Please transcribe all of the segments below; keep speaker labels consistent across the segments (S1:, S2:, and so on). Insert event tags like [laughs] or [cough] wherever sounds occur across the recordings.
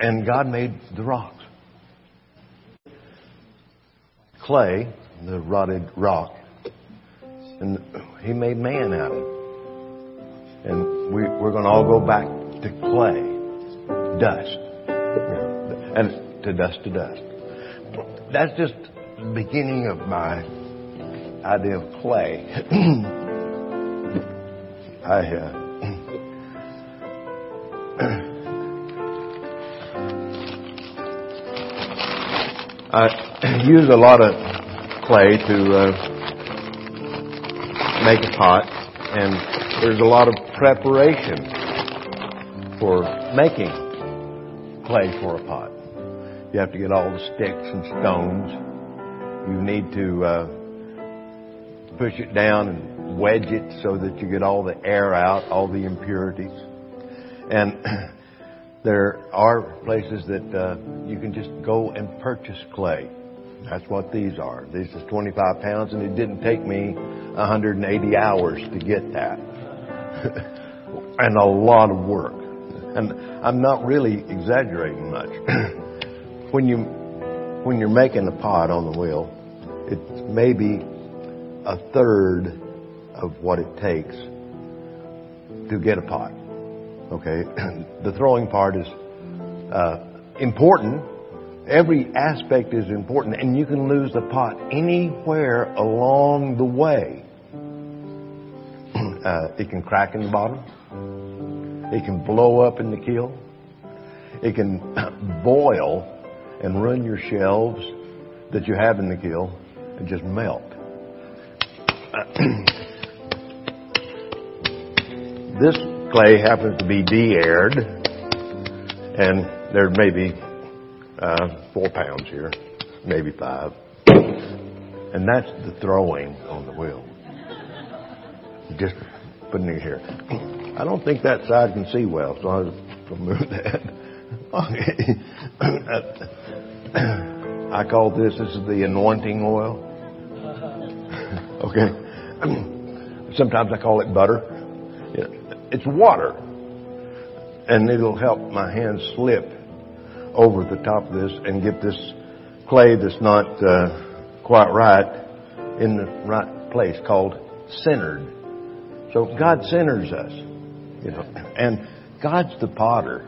S1: And God made the rocks. Clay, the rotted rock, and He made man out of it. And we, we're going to all go back to clay, dust, and to dust to dust. That's just the beginning of my idea of clay. [clears throat] I uh, I use a lot of clay to uh, make a pot, and there's a lot of preparation for making clay for a pot. You have to get all the sticks and stones. You need to uh, push it down and wedge it so that you get all the air out, all the impurities. And [clears throat] There are places that uh, you can just go and purchase clay. That's what these are. This is 25 pounds, and it didn't take me 180 hours to get that. [laughs] and a lot of work. And I'm not really exaggerating much. [clears throat] when you when you're making a pot on the wheel, it's maybe a third of what it takes to get a pot. Okay, [clears throat] the throwing part is uh, important. Every aspect is important, and you can lose the pot anywhere along the way. [clears throat] Uh, it can crack in the bottom. It can blow up in the kiln. It can [clears throat] boil and run your shelves that you have in the kiln and just melt. this clay happens to be de-aired, and there may be uh, four pounds here, maybe five, and that's the throwing on the wheel. Just putting it here. I don't think that side can see well, so I'll remove that. [laughs] I call this this is the anointing oil. [laughs] okay. [clears throat] Sometimes I call it butter. It's water. And it'll help my hand slip over the top of this and get this clay that's not uh, quite right in the right place called centered. So God centers us, you know, and God's the potter.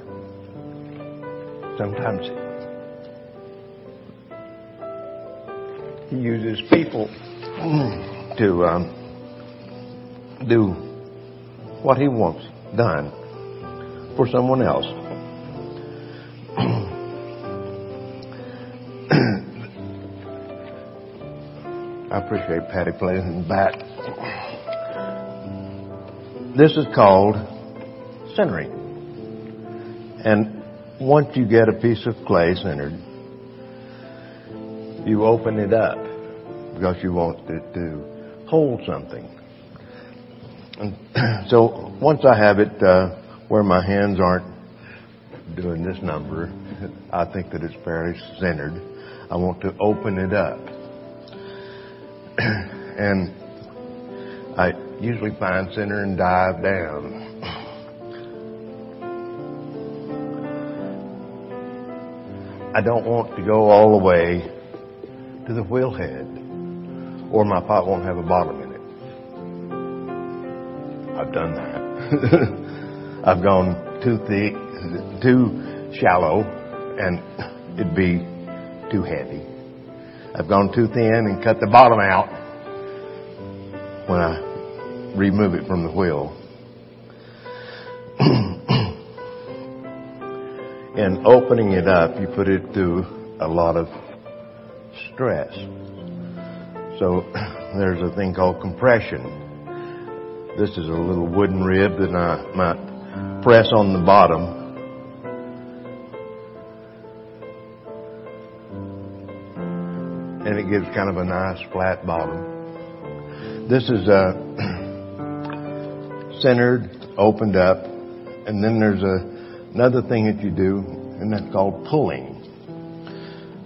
S1: Sometimes He uses people to um, do what he wants done for someone else. I appreciate Patty playing in the back. This is called centering. And once you get a piece of clay centered, you open it up because you want it to hold something. And [clears throat] so once I have it uh, where my hands aren't doing this number, [laughs] I think that it's fairly centered. I want to open it up. [clears throat] and I usually find center and dive down. I don't want to go all the way to the wheel head or my pot won't have a bottom. I've done that. [laughs] I've gone too thick, too shallow, and it'd be too heavy. I've gone too thin and cut the bottom out when I remove it from the wheel. [clears throat] In opening it up, you put it through a lot of stress. So [clears throat] there's a thing called compression this is a little wooden rib that I might press on the bottom. And it gives kind of a nice flat bottom. This is uh, [clears throat] centered, opened up, and then there's a, another thing that you do, and that's called pulling.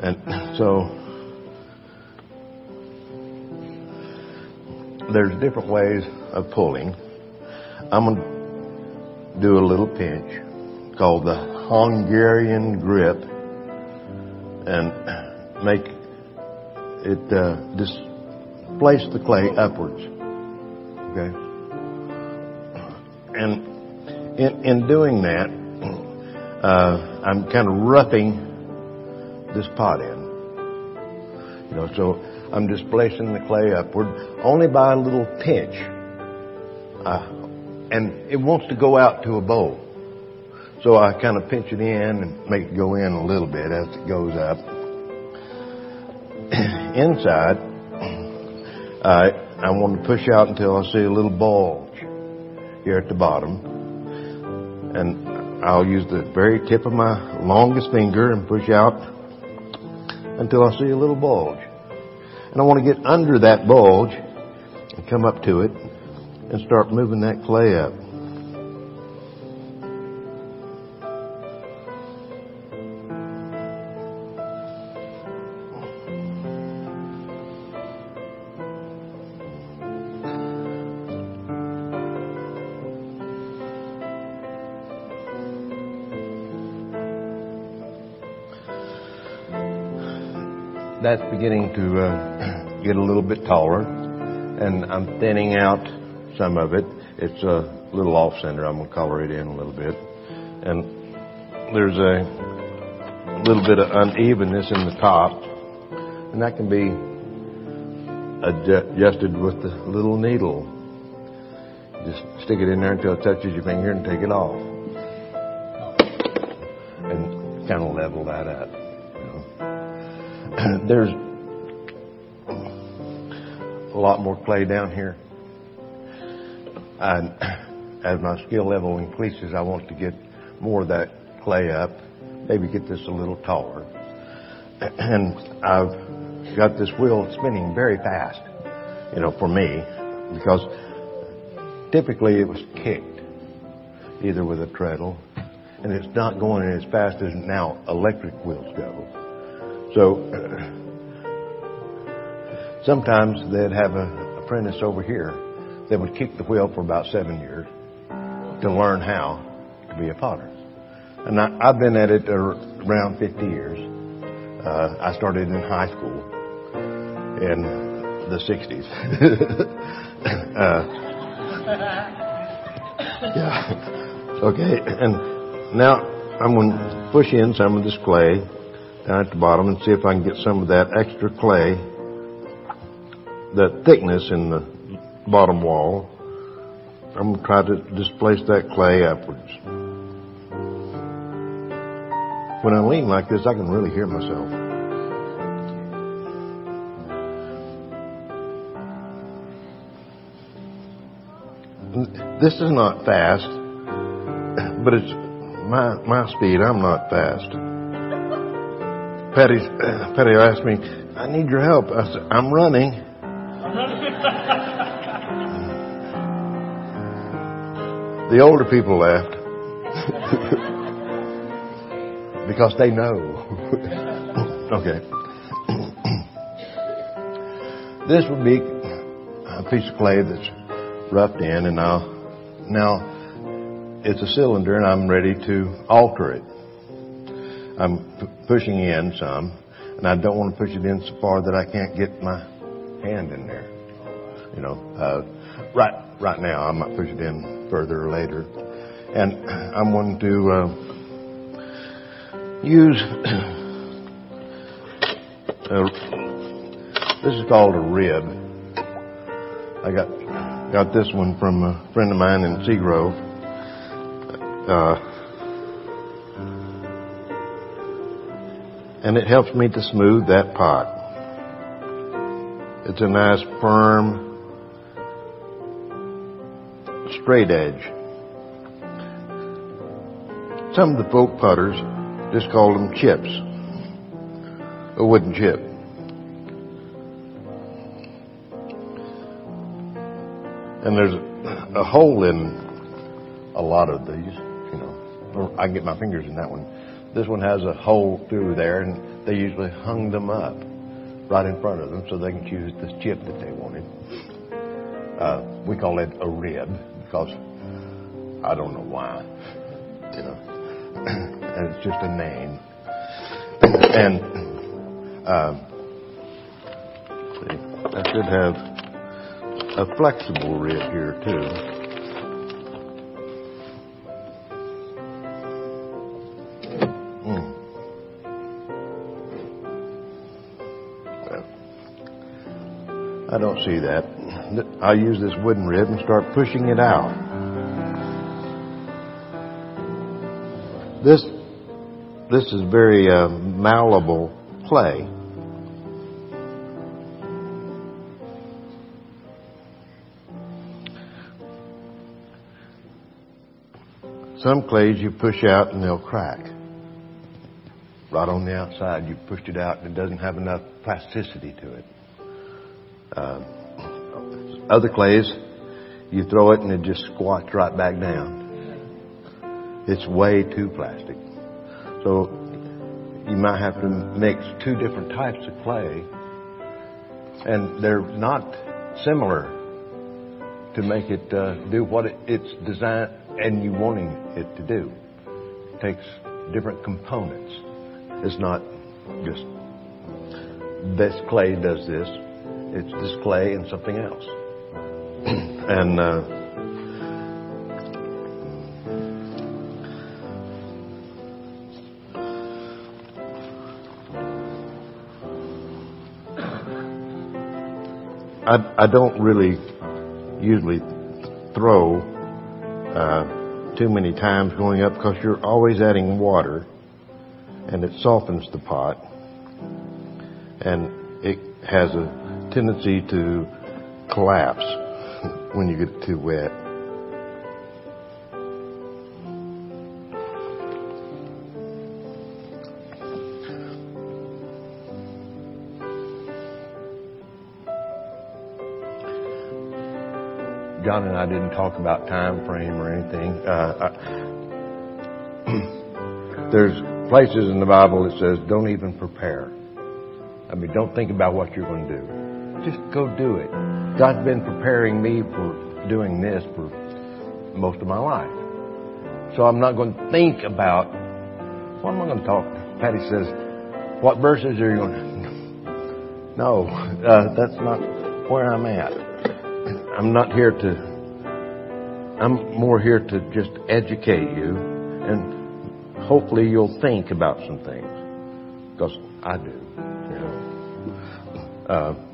S1: And [clears throat] so there's different ways of pulling. I'm going to do a little pinch called the Hungarian grip and make it uh, displace the clay upwards. Okay, and in in doing that, uh, I'm kind of roughing this pot in. You know, so I'm displacing the clay upward only by a little pinch. Uh, and it wants to go out to a bowl. So I kind of pinch it in and make it go in a little bit as it goes up. [clears throat] Inside, uh, I want to push out until I see a little bulge here at the bottom. And I'll use the very tip of my longest finger and push out until I see a little bulge. And I want to get under that bulge and come up to it and start moving that clay up. That's beginning to uh, [clears throat] get a little bit taller, and I'm thinning out some of it. It's a little off center. I'm going to collar it in a little bit. And there's a little bit of unevenness in the top, and that can be adjusted with the little needle. Just stick it in there until it touches your finger and take it off. And kind of level that up. You know. [clears throat] There's a lot more clay down here. And [clears throat] as my skill level increases, I want to get more of that clay up, maybe get this a little taller. [clears throat] And I've got this wheel spinning very fast, you know, for me, because typically it was kicked, either with a treadle, and it's not going as fast as now electric wheels go. So [clears throat] sometimes they'd have an apprentice over here that would kick the wheel for about seven years to learn how to be a potter. And I, have been at it around 50 years. Uh, I started in high school in the 60s. [laughs] uh, yeah. Okay. And now I'm going to push in some of this clay down at the bottom and see if I can get some of that extra clay, the thickness in the bottom wall. I'm going to try to displace that clay upwards. When I lean like this, I can really hear myself. This is not fast, [coughs] but it's my my speed. I'm not fast. Patty, [coughs] Patty asked me, "I need your help." I said, "I'm running." The older people laughed. [laughs] because they know. [laughs] okay. [clears throat] this would be a piece of clay that's roughed in and now, now it's a cylinder and I'm ready to alter it. I'm p- pushing in some and I don't want to push it in so far that I can't get my hand in there. You know, uh, right, right now I might push it in further later. And [clears throat] I'm going to uh, use [coughs] this is called a rib. I got got this one from a friend of mine in Seagrove. Uh, and it helps me to smooth that pot. It's a nice firm straight edge. Some of the folk putters just call them chips, a wooden chip. And there's a hole in a lot of these, you know. I can get my fingers in that one. This one has a hole through there, and they usually hung them up right in front of them so they can choose the chip that they wanted. Uh, we call it a rib because I don't know why, you know. [clears throat] it's just a name. And see, I should have a flexible rib here too. Mm. I don't see that. I use this wooden rib and start pushing it out. This this is very uh, malleable clay. Some clays you push out and they'll crack. Right on the outside, you pushed it out and it doesn't have enough plasticity to it. Uh, other clays, you throw it and it just squats right back down. It's way too plastic. So you might have to mix two different types of clay and they're not similar to make it uh, do what it, it's designed and you wanting it to do. It takes different components. It's not just this clay does this. It's this clay and something else. And uh, I, I don't really usually throw uh, too many times going up because you're always adding water and it softens the pot and it has a tendency to collapse when you get too wet. John and I didn't talk about time frame or anything. Uh, I, [clears throat] there's places in the Bible that says, "Don't even prepare." I mean, don't think about what you're going to do. Just go do it. God's been preparing me for doing this for most of my life, so I'm not going to think about what am I going to talk. Patty says, "What verses are you going?" [laughs] to... No, uh, that's not where I'm at. [clears throat] I'm not here to, I'm more here to just educate you and hopefully you'll think about some things. Because I do, you know. Uh,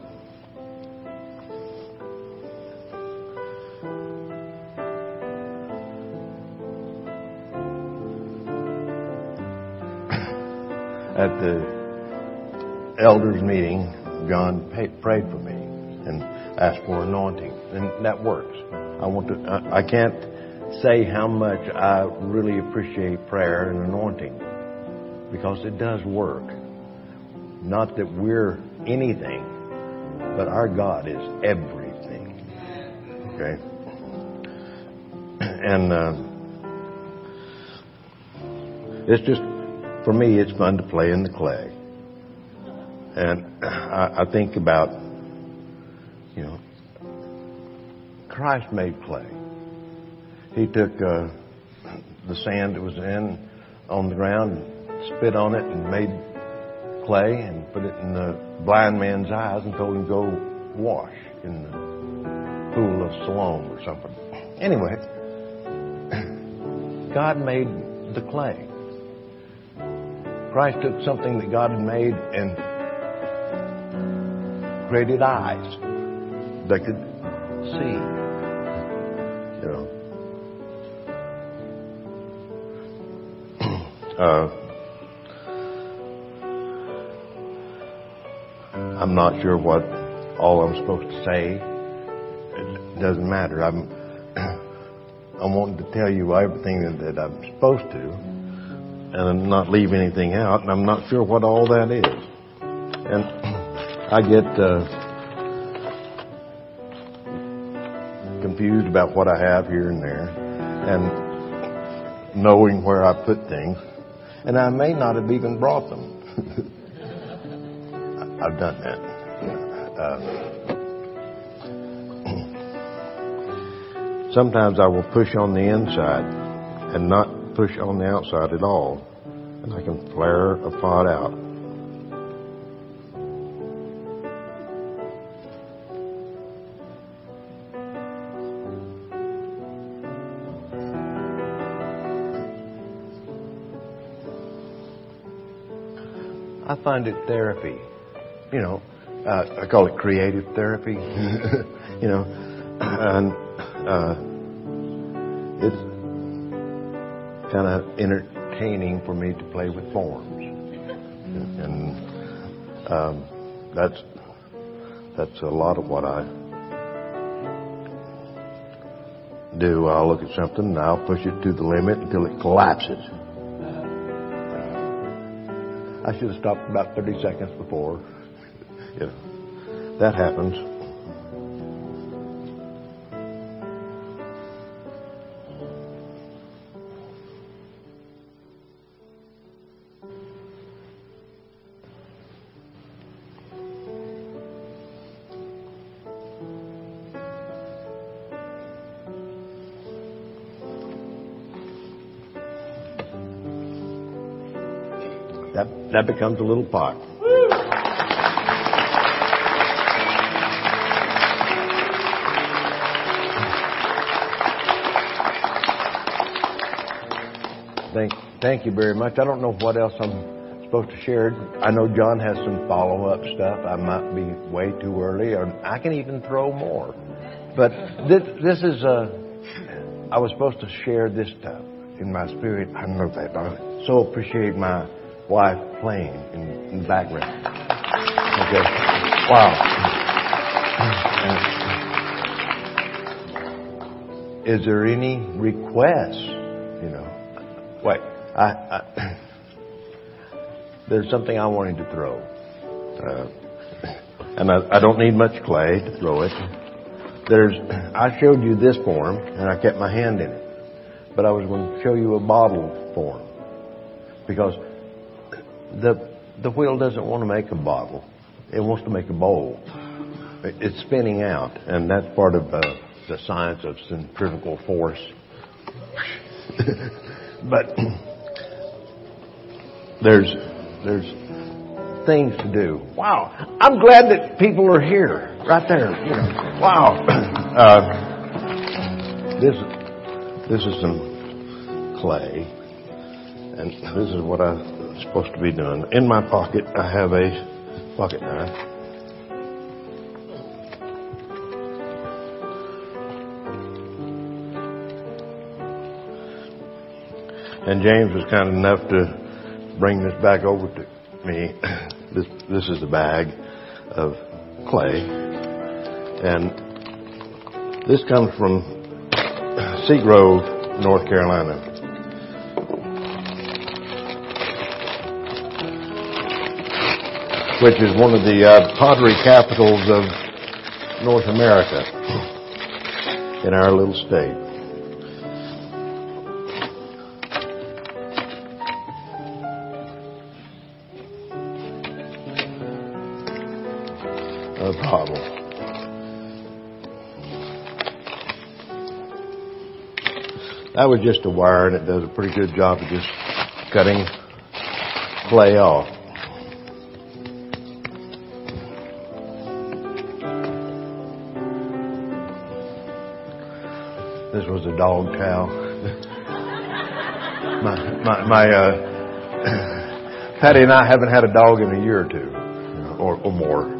S1: at the elders meeting, John prayed for me and asked for anointing, and that works. I want to. I can't say how much I really appreciate prayer and anointing because it does work. Not that we're anything, but our God is everything. Okay, [clears throat] and uh, it's just for me. It's fun to play in the clay, and I, I think about you know, Christ made clay. He took uh, the sand that was in on the ground and spit on it and made clay and put it in the blind man's eyes and told him to go wash in the pool of Siloam or something. Anyway, [coughs] God made the clay. Christ took something that God had made and created eyes that could see. You know. [clears throat] uh, I'm not sure what all I'm supposed to say. It doesn't matter. I'm [clears throat] I'm wanting to tell you everything that, that I'm supposed to, and not leave anything out. And I'm not sure what all that is. And I get. Uh, confused about what I have here and there and knowing where I put things. And I may not have even brought them. [laughs] I've done that. Uh, [clears throat] sometimes I will push on the inside and not push on the outside at all And I can flare a pot out. I find it therapy. You know, uh, I call it creative therapy. [laughs] you know, and uh, kind of entertaining for me to play with forms, and um, that's that's a lot of what I do. I'll look at something and I'll push it to the limit until it collapses. I should have stopped about 30 seconds before. [laughs] Know, that happens. That, becomes a little pot. Thank, thank you very much. I don't know what else I'm supposed to share. I know John has some follow-up stuff. I might be way too early, or I can even throw more. But this, this is uh, I was supposed to share this stuff in my spirit. I know that. I so appreciate my wife playing in, in the background. Okay. Wow. Is there any requests? You know, wait. I, I [coughs] there's something I wanted to throw, uh, [coughs] and I, I don't need much clay to throw it. There's. [coughs] I showed you this form, and I kept my hand in it, but I was going to show you a bottle form because the the wheel doesn't want to make a bottle; it wants to make a bowl. It's spinning out, and that's part of uh, the science of centrifugal force. [laughs] but there's there's things to do. Wow, I'm glad that people are here, right there. You know, wow. [coughs] Uh, this this is some clay, and this is what I'm supposed to be done. In my pocket, I have a pocket knife. And James was kind enough to bring this back over to me. [clears throat] This, this is a bag of clay. And this comes from Seagrove, North Carolina. Which is one of the uh, pottery capitals of North America in our little state. a bottle. That was just a wire and it does a pretty good job of just cutting clay off. This was a dog towel. [laughs] my my, my uh, [coughs] Patty and I haven't had a dog in a year or two, or, or more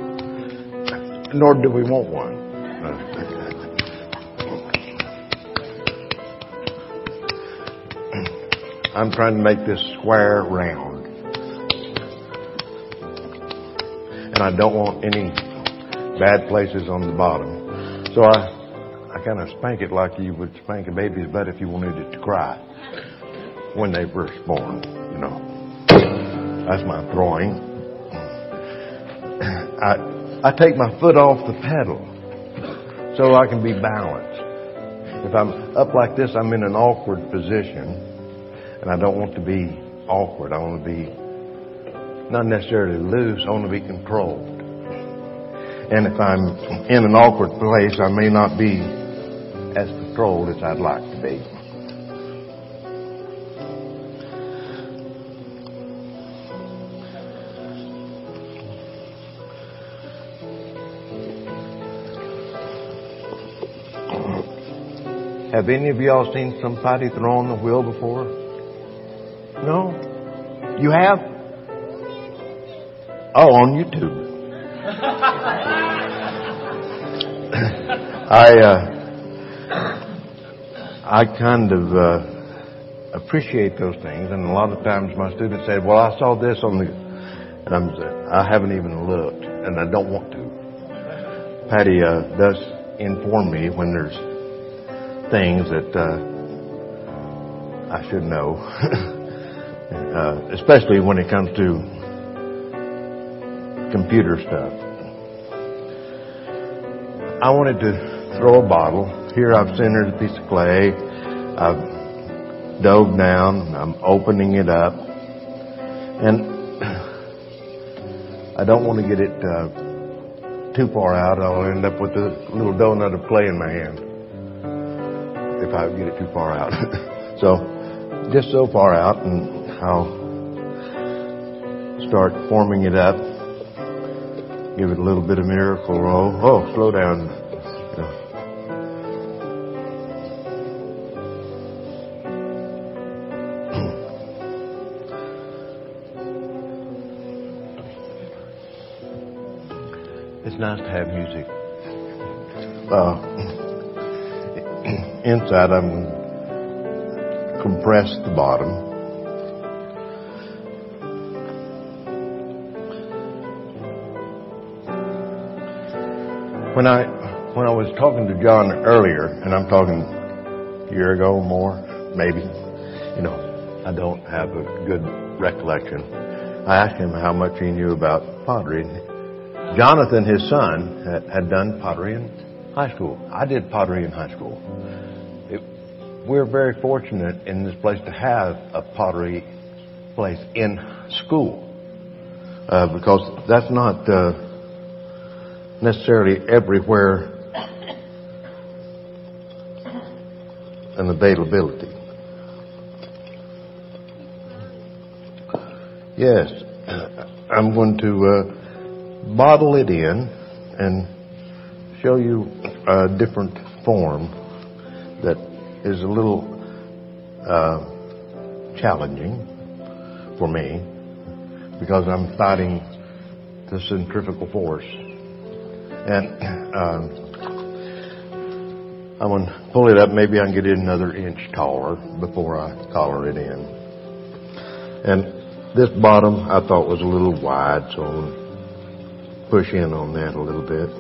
S1: nor do we want one. [coughs] I'm trying to make this square round. And I don't want any bad places on the bottom. So I, I kind of spank it like you would spank a baby's butt if you wanted it to cry when they first born, you know. That's my throwing. I, I take my foot off the pedal so I can be balanced. If I'm up like this, I'm in an awkward position, and I don't want to be awkward. I want to be not necessarily loose, I want to be controlled. And if I'm in an awkward place, I may not be controlled as I'd like to be. Have any of y'all seen somebody throw on the wheel before? No? You have? Oh, on YouTube. [laughs] I, uh, I kind of uh, appreciate those things, and a lot of times my students say, "Well, I saw this on the," and I'm I haven't even looked, and I don't want to. Patty uh, does inform me when there's things that uh, I should know, [laughs] uh, especially when it comes to computer stuff. I wanted to throw a bottle. Here I've centered a piece of clay. I've dove down. I'm opening it up. And [clears throat] I don't want to get it uh, too far out. I'll end up with a little donut of clay in my hand if I get it too far out. [laughs] so just so far out and I'll start forming it up. Give it a little bit of miracle roll. Oh, slow down. It's nice to have music. Uh, [clears throat] inside, I'm compress the bottom. When I when I was talking to John earlier, and I'm talking a year ago more, maybe, you know, I don't have a good recollection. I asked him how much he knew about pottery. Jonathan, his son, had, done pottery in high school. I did pottery in high school. It, we're very fortunate in this place to have a pottery place in school uh, because that's not uh, necessarily everywhere an availability. Yes, [coughs] I'm going to. Uh, bottle it in and show you a different form that is a little uh, challenging for me because I'm fighting the centrifugal force. And [clears throat] uh, I'm going to pull it up. Maybe I can get it another inch taller before I collar it in. And this bottom I thought was a little wide, so push in on that a little bit.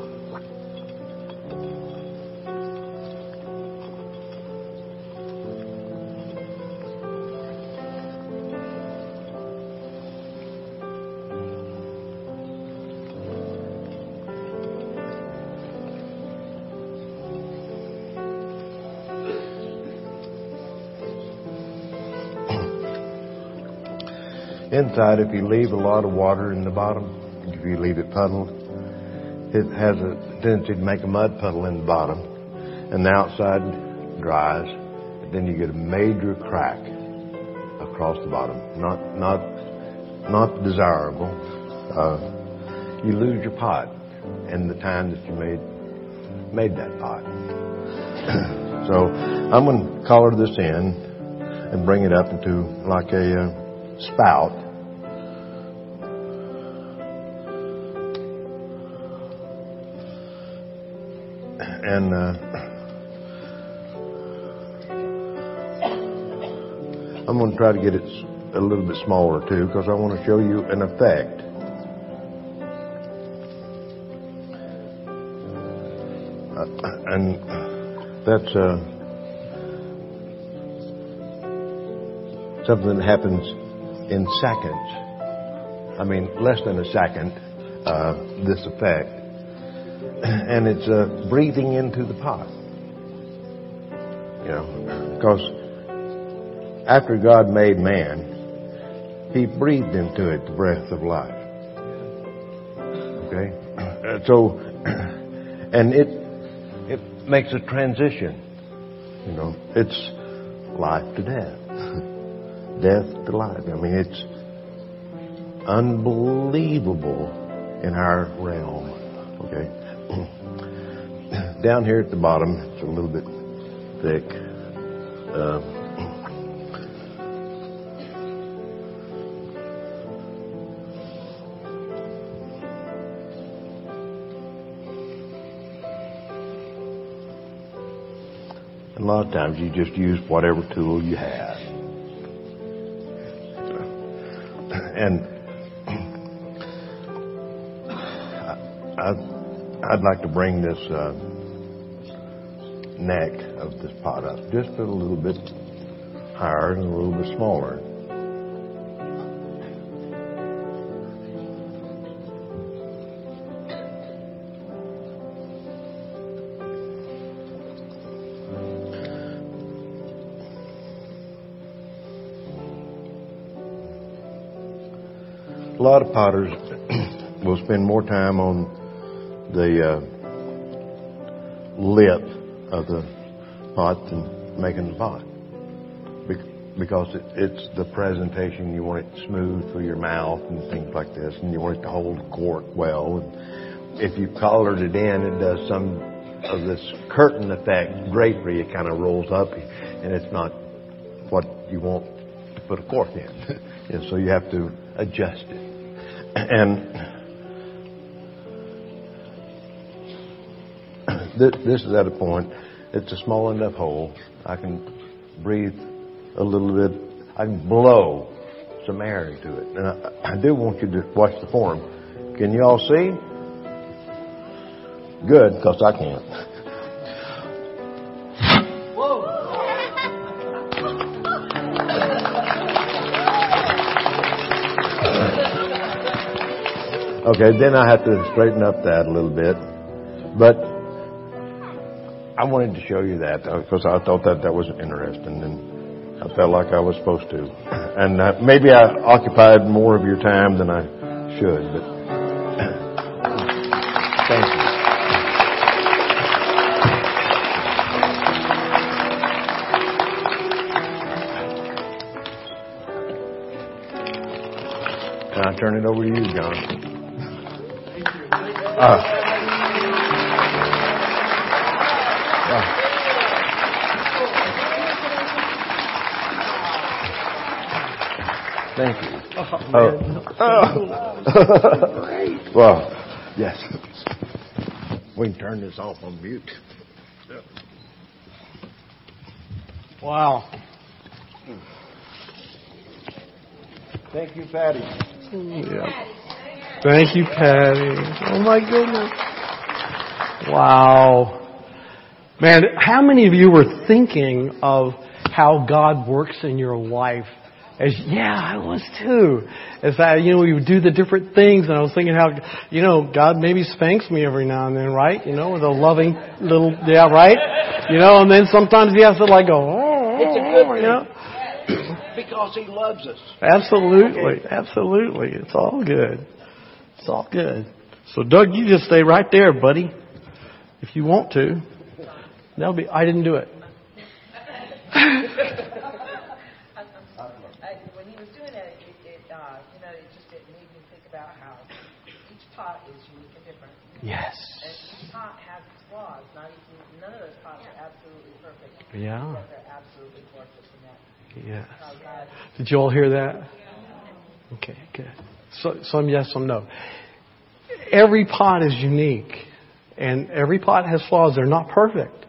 S1: [clears throat] Inside, if you leave a lot of water in the bottom, if you leave it puddled, it has a tendency to make a mud puddle in the bottom, and the outside dries, then you get a major crack across the bottom. Not not not desirable. Uh, you lose your pot and the time that you made made that pot. [clears throat] so I'm going to collar this in and bring it up into like a uh, spout and uh, I'm going to try to get it a little bit smaller too because I want to show you an effect. Uh, and that's uh, something that happens in seconds. I mean, less than a second, uh, this effect [clears throat] and it's uh, breathing into the pot. You know, because after God made man, He breathed into it the breath of life. Okay, [clears throat] so [clears throat] and it it makes a transition. You know, it's life to death, [laughs] death to life. I mean, it's unbelievable in our realm. Okay. Down here at the bottom, it's a little bit thick. Uh, a lot of times you just use whatever tool you have. And I, I'd like to bring this uh, neck of this pot up just a little bit higher and a little bit smaller. A lot of potters [clears throat] will spend more time on the uh, lip of the pot than making the pot. Because it, it's the presentation, you want it smooth through your mouth and things like this, and you want it to hold the cork well. And if you collared it in, it does some of this curtain effect, drapery, it kind of rolls up, and it's not what you want to put a cork in. [laughs] and so you have to adjust it. [clears throat] And Th- this is at a point, it's a small enough hole. I can breathe a little bit. I can blow some air into it. And I, I do want you to watch the form. Can you all see? Good, because I can't. Okay, then I have to straighten up that a little bit. But I wanted to show you that because I thought that that was interesting and I felt like I was supposed to. And uh, maybe I occupied more of your time than I should, but [clears throat] thank you. Can I turn it over to you, John? Uh, Thank you. Oh. oh. [laughs] well, yes. We can turn this off on mute.
S2: Wow.
S1: Thank you, Patty.
S2: Yeah. Thank you, Patty. Oh my goodness. Wow. Man, how many of you were thinking of how God works in your life? As, yeah, I was too. As I, you know, we would do the different things and I was thinking how, you know, God maybe spanks me every now and then, right? You know, with a loving little, yeah, right? You know, and then sometimes he has to like go, oh, oh
S1: It's a oh, good
S2: you know? [clears throat]
S1: Because he loves us.
S2: Absolutely, absolutely. It's all good. It's all good. So Doug, you just stay right there, buddy. If you want to. That'll be I didn't do it. [laughs]
S3: When he was doing that, it, it uh, you know, it just it made me think about how each pot is unique and different,
S2: Yes.
S3: and each pot has its flaws. Not even none of those pots are absolutely perfect.
S2: Yeah.
S3: They're absolutely gorgeous, and that
S2: Yes. Did you all hear that? Okay, good. So, some yes, some no. Every pot is unique, and every pot has flaws. They're not perfect,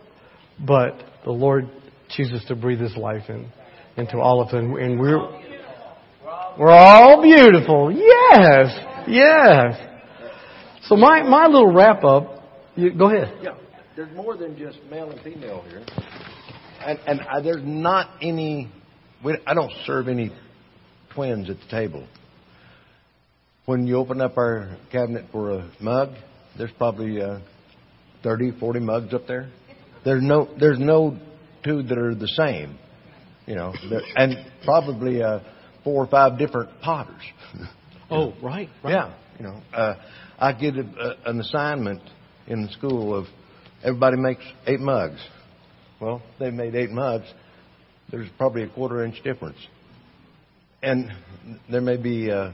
S2: but the Lord chooses to breathe His life in into all of them, and we're we're all beautiful. Yes, yes. So my my little wrap up. You, go ahead.
S1: Yeah, there's more than just male and female here, and and I, there's not any. We, I don't serve any twins at the table. When you open up our cabinet for a mug, there's probably uh, 30, 40 mugs up there. There's no there's no two that are the same, you know, and probably uh, four or five different potters. [laughs]
S2: Oh, right, right.
S1: Yeah, you know, uh, I get a, a, an assignment in the school of everybody makes eight mugs. Well, they made eight mugs. There's probably a quarter inch difference, and there may be uh,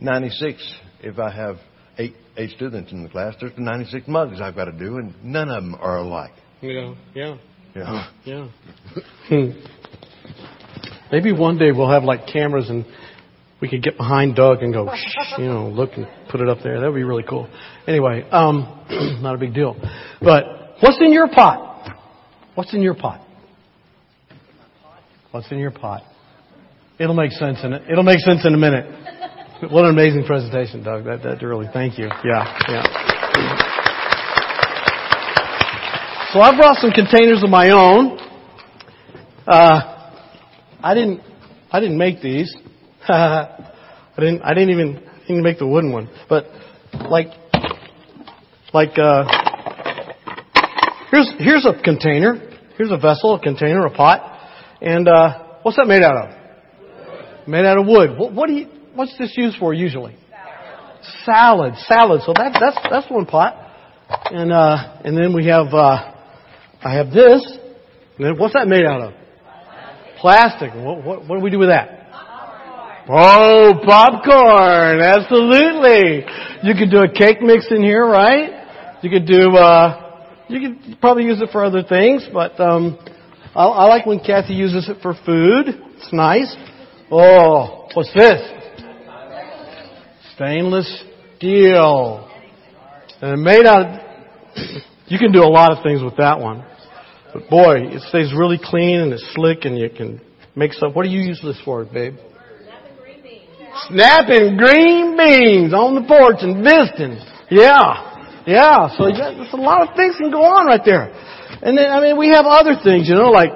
S1: 96 if I have eight eight students in the class. There's 96 mugs I've got to do, and none of them are alike.
S2: Yeah, yeah, yeah. Hmm. [laughs] Maybe one day we'll have like cameras and we could get behind Doug and go, Shh, you know, look and put it up there. That would be really cool. Anyway, um, [clears throat] not a big deal. But what's in your pot? What's in your pot? What's in your pot? It'll make sense in it. It'll make sense in a minute. What an amazing presentation, Doug. That, that really, thank you. Yeah, yeah. So I brought some containers of my own. Uh, I didn't, I didn't make these. [laughs] I didn't, I didn't even, even make the wooden one. But like, like, uh, here's, here's a container. Here's a vessel, a container, a pot. And, uh, what's that made out of? Made out of wood. What, what do you, what's this used for usually? Salad. Salad. So that, that's, that's one pot. And, uh, and then we have, uh, I have this. And what's that made out of? Plastic. What, what, what do we do with that? Popcorn. Oh, popcorn. Absolutely. You could do a cake mix in here, right? You could do, uh, you could probably use it for other things, but, um, I, I like when Kathy uses it for food. It's nice. Oh, what's this? Stainless steel. And made out of, you can do a lot of things with that one. But boy, it stays really clean and it's slick and you can make stuff. What do you use this for, babe? Snapping green beans on the porch and Viston. Yeah. Yeah. So got, there's a lot of things can go on right there. And then, I mean, we have other things, you know, like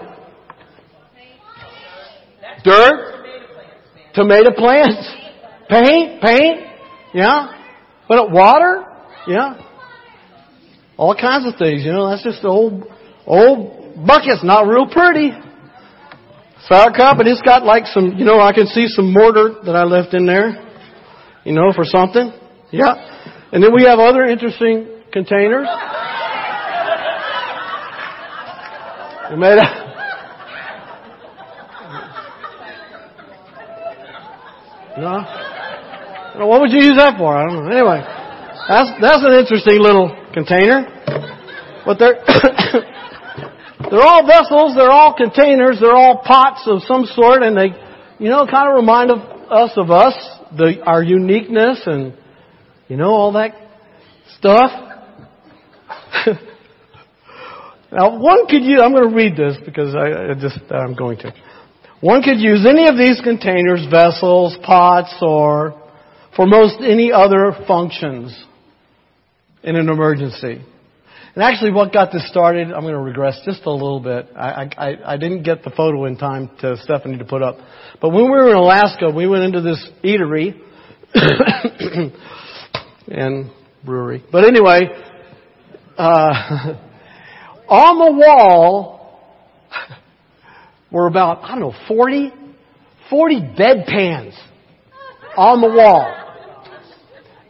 S2: dirt, tomato plants, paint, paint, yeah. But water, yeah. All kinds of things, you know, that's just the old, old buckets, not real pretty. Sour cup, and it's got like some, you know, I can see some mortar that I left in there, you know, for something. Yeah. And then we have other interesting containers. [laughs] We made a, [laughs] no? What would you use that for? I don't know. Anyway, that's, that's an interesting little container. But they're, [coughs] [coughs] they're all vessels, they're all containers, they're all pots of some sort, and they, you know, kind of remind of us of us, the, our uniqueness and, you know, all that stuff. [laughs] now, one could use, I'm going to read this because I, I just, I'm going to. One could use any of these containers, vessels, pots, or for most any other functions in an emergency. And actually what got this started, I'm going to regress just a little bit. I, I, I didn't get the photo in time to Stephanie to put up. But when we were in Alaska, we went into this eatery [coughs] and brewery. But anyway, uh, [laughs] on the wall [laughs] were about, I don't know, 40, 40 bedpans on the wall.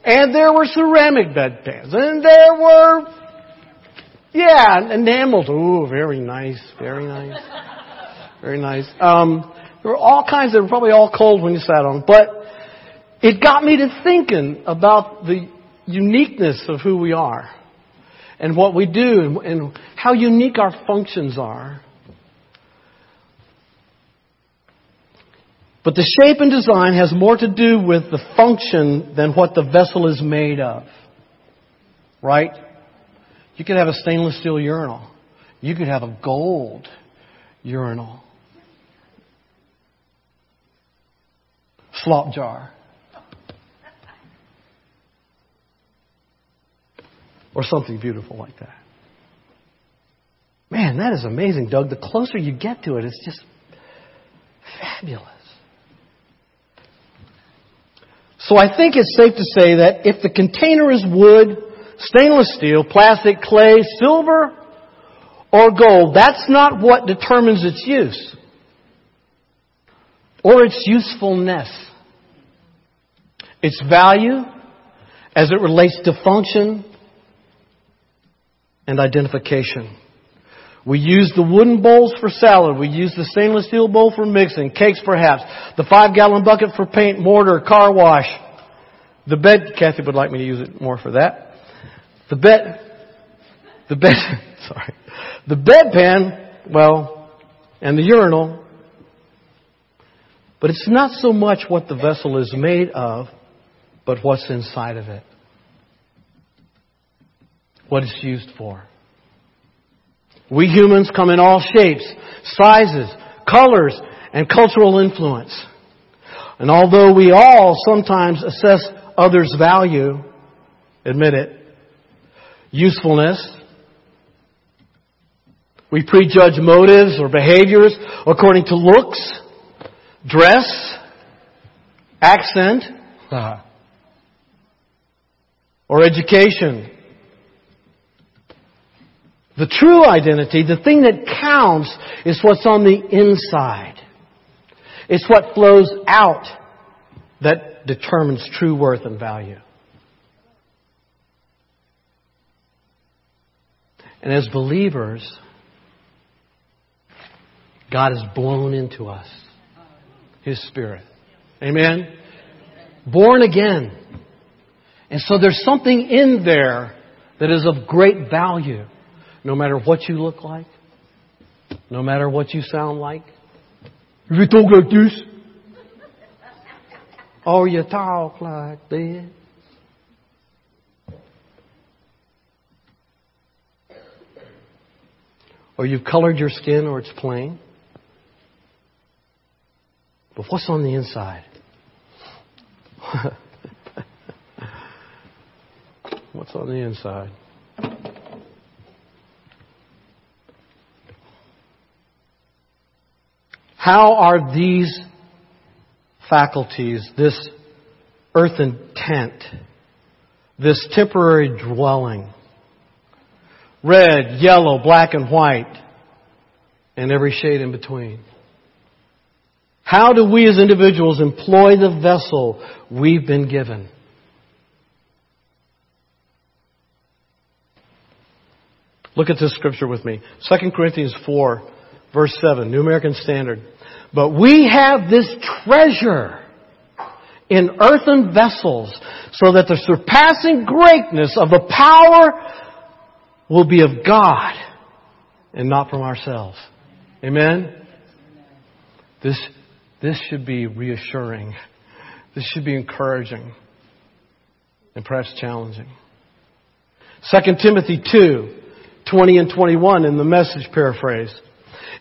S2: And there were ceramic bedpans. And there were, yeah, enameled. Ooh, very nice, very nice. Very nice. Um, there were all kinds, they were probably all cold when you sat on. But it got me to thinking about the uniqueness of who we are. And what we do and, and how unique our functions are. But the shape and design has more to do with the function than what the vessel is made of. Right? You could have a stainless steel urinal. You could have a gold urinal. Slop jar. Or something beautiful like that. Man, that is amazing, Doug. The closer you get to it, it's just fabulous. So I think it's safe to say that if the container is wood, stainless steel, plastic, clay, silver, or gold, that's not what determines its use or its usefulness. Its value as it relates to function and identification. We use the wooden bowls for salad. We use the stainless steel bowl for mixing. Cakes perhaps. The five gallon bucket for paint, mortar, car wash. The bed, Kathy would like me to use it more for that. The bed, the bed, [laughs] sorry. The bedpan, well, and the urinal. But it's not so much what the vessel is made of, but what's inside of it. What it's used for. We humans come in all shapes, sizes, colors, and cultural influence. And although we all sometimes assess others' value, admit it, usefulness, we prejudge motives or behaviors according to looks, dress, accent, uh-huh. or education. The true identity, the thing that counts, is what's on the inside. It's what flows out that determines true worth and value. And as believers, God has blown into us His Spirit. Amen? Born again. And so there's something in there that is of great value, no matter what you look like, no matter what you sound like. If you talk like this, or you talk like this. Or you've colored your skin or it's plain. But what's on the inside? [laughs] what's on the inside? How are these faculties, this earthen tent, this temporary dwelling, red, yellow, black, and white, and every shade in between? How do we as individuals employ the vessel we've been given? Look at this scripture with me. 2 Corinthians 4, verse 7, New American Standard. But we have this treasure in earthen vessels so that the surpassing greatness of the power will be of God and not from ourselves. Amen? This, this should be reassuring. This should be encouraging and perhaps challenging. 2 Timothy 2, 20 and 21 in the message paraphrase.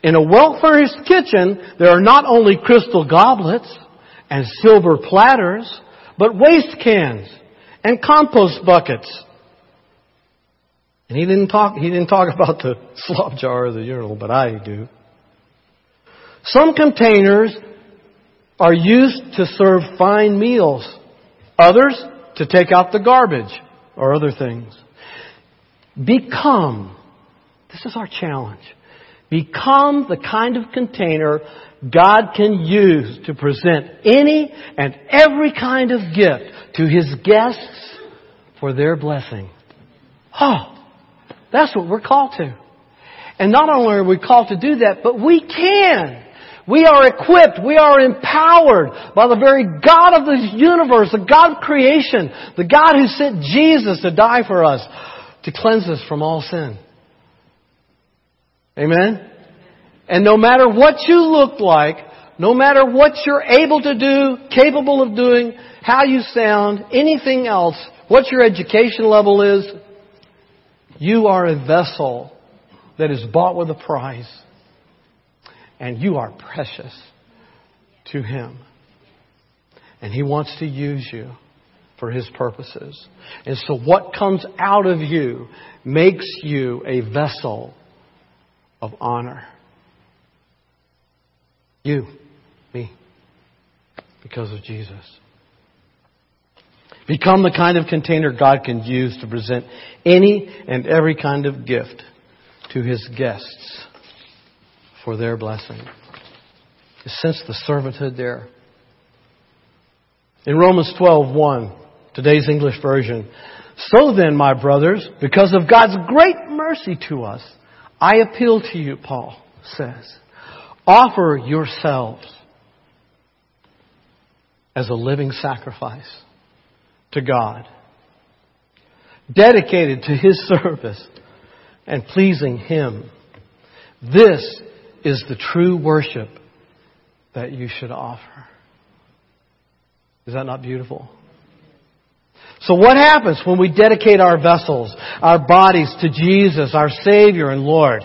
S2: In a well-furnished kitchen, there are not only crystal goblets and silver platters, but waste cans and compost buckets. And he didn't talk, he didn't talk [laughs] about the slop jar or the urinal, but I do. Some containers are used to serve fine meals. Others to take out the garbage or other things. Become, this is our challenge. Become the kind of container God can use to present any and every kind of gift to His guests for their blessing. Oh, that's what we're called to. And not only are we called to do that, but we can. We are equipped, we are empowered by the very God of the universe, the God of creation, the God who sent Jesus to die for us, to cleanse us from all sin. Amen? And no matter what you look like, no matter what you're able to do, capable of doing, how you sound, anything else, what your education level is, you are a vessel that is bought with a price. And you are precious to Him. And He wants to use you for His purposes. And so what comes out of you makes you a vessel of honor. You, me, because of Jesus. Become the kind of container God can use to present any and every kind of gift to His guests for their blessing. Sense the servanthood there. In Romans 12:1, today's English version, so then, my brothers, because of God's great mercy to us, I appeal to you, Paul says, offer yourselves as a living sacrifice to God, dedicated to His service and pleasing Him. This is the true worship that you should offer. Is that not beautiful? So what happens when we dedicate our vessels, our bodies to Jesus, our Savior and Lord?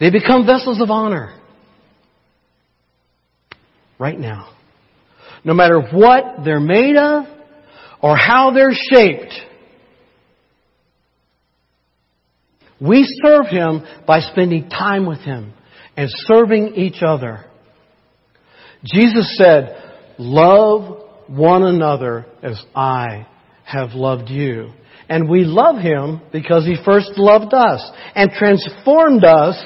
S2: They become vessels of honor. Right now. No matter what they're made of or how they're shaped, we serve Him by spending time with Him and serving each other. Jesus said, love one another as I have loved you. And we love Him because He first loved us and transformed us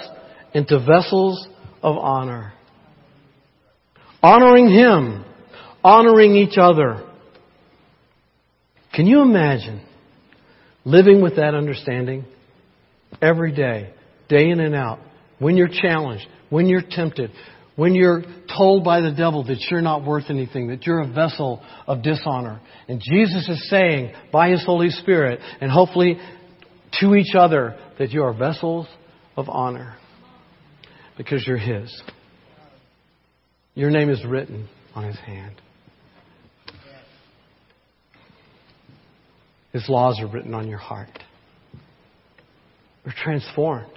S2: into vessels of honor. Honoring Him, honoring each other. Can you imagine living with that understanding every day, day in and out, when you're challenged, when you're tempted, when you're told by the devil that you're not worth anything, that you're a vessel of dishonor. And Jesus is saying by His Holy Spirit, and hopefully to each other, that you are vessels of honor. Because you're His. Your name is written on His hand. His laws are written on your heart. We're transformed.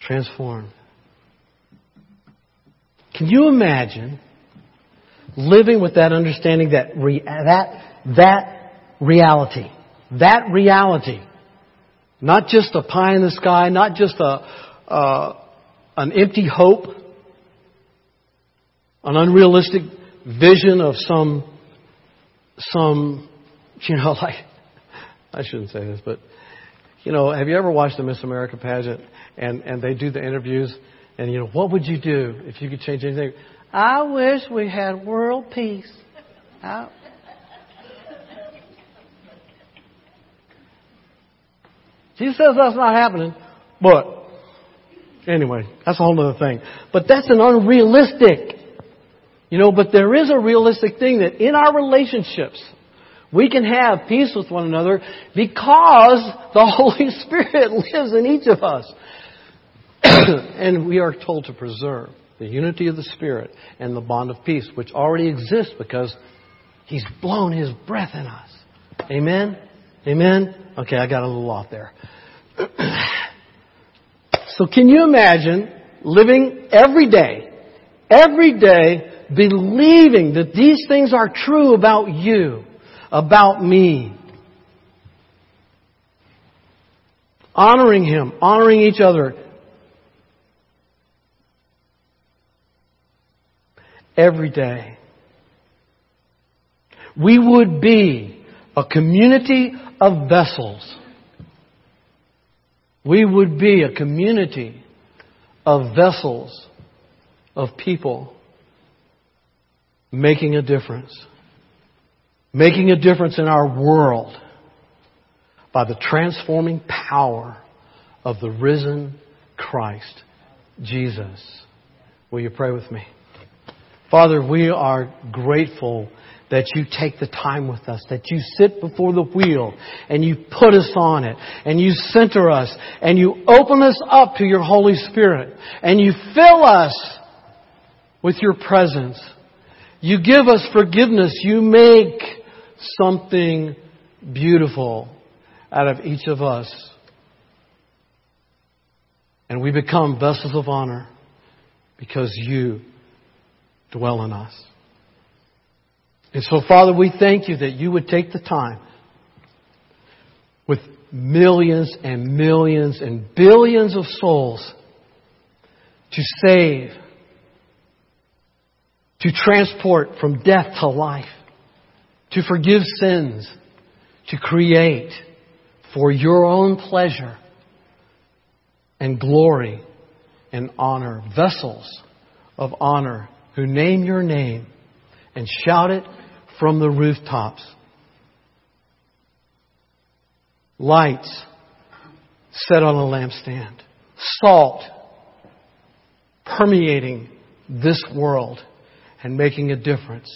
S2: Transformed. Can you imagine living with that understanding that re- that that reality, that reality, not just a pie in the sky, not just a an empty hope, an unrealistic vision of some some [laughs] you know like I shouldn't say this, but you know, have you ever watched the Miss America pageant and and they do the interviews and you know, what would you do if you could change anything? I wish we had world peace. I... She says that's not happening, but anyway, that's a whole other thing. But that's an unrealistic, you know, but there is a realistic thing that in our relationships, we can have peace with one another because the [laughs] Holy Spirit lives in each of us. [clears throat] and we are told to preserve the unity of the Spirit and the bond of peace, which already exists because He's blown His breath in us. Amen? Amen? Okay, I got a little off there. [clears throat] so can you imagine living every day, every day, believing that these things are true about you, about me? Honoring Him, honoring each other, every day. We would be a community of vessels. We would be a community of vessels of people making a difference. Making a difference in our world by the transforming power of the risen Christ, Jesus. Will you pray with me? Father, we are grateful that you take the time with us, that you sit before the wheel and you put us on it and you center us and you open us up to your Holy Spirit and you fill us with your presence. You give us forgiveness. You make something beautiful out of each of us. And we become vessels of honor because you dwell in us. And so, Father, we thank you that you would take the time with millions and millions and billions of souls to save, to transport from death to life, to forgive sins, to create for your own pleasure and glory and honor, vessels of honor who name your name and shout it from the rooftops. Lights set on a lampstand. Salt permeating this world and making a difference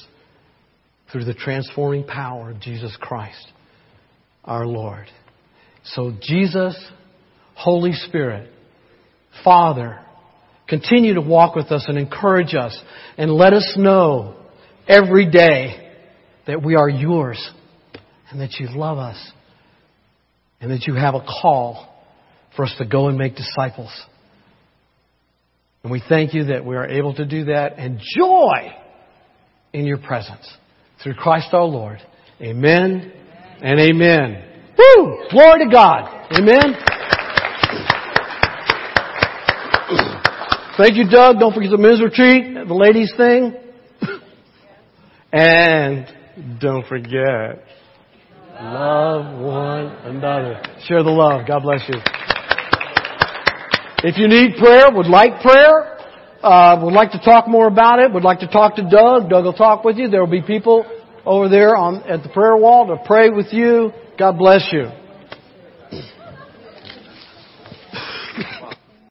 S2: through the transforming power of Jesus Christ, our Lord. So, Jesus, Holy Spirit, Father, Continue to walk with us and encourage us and let us know every day that we are yours and that you love us and that you have a call for us to go and make disciples. And we thank you that we are able to do that and joy in your presence. Through Christ our Lord. Amen and amen. Woo! Glory to God. Amen. Thank you, Doug. Don't forget the men's retreat, the ladies thing. And don't forget, love one another. Share the love. God bless you. If you need prayer, would like prayer, uh, would like to talk more about it, would like to talk to Doug, Doug will talk with you. There will be people over there on, at the prayer wall to pray with you. God bless you.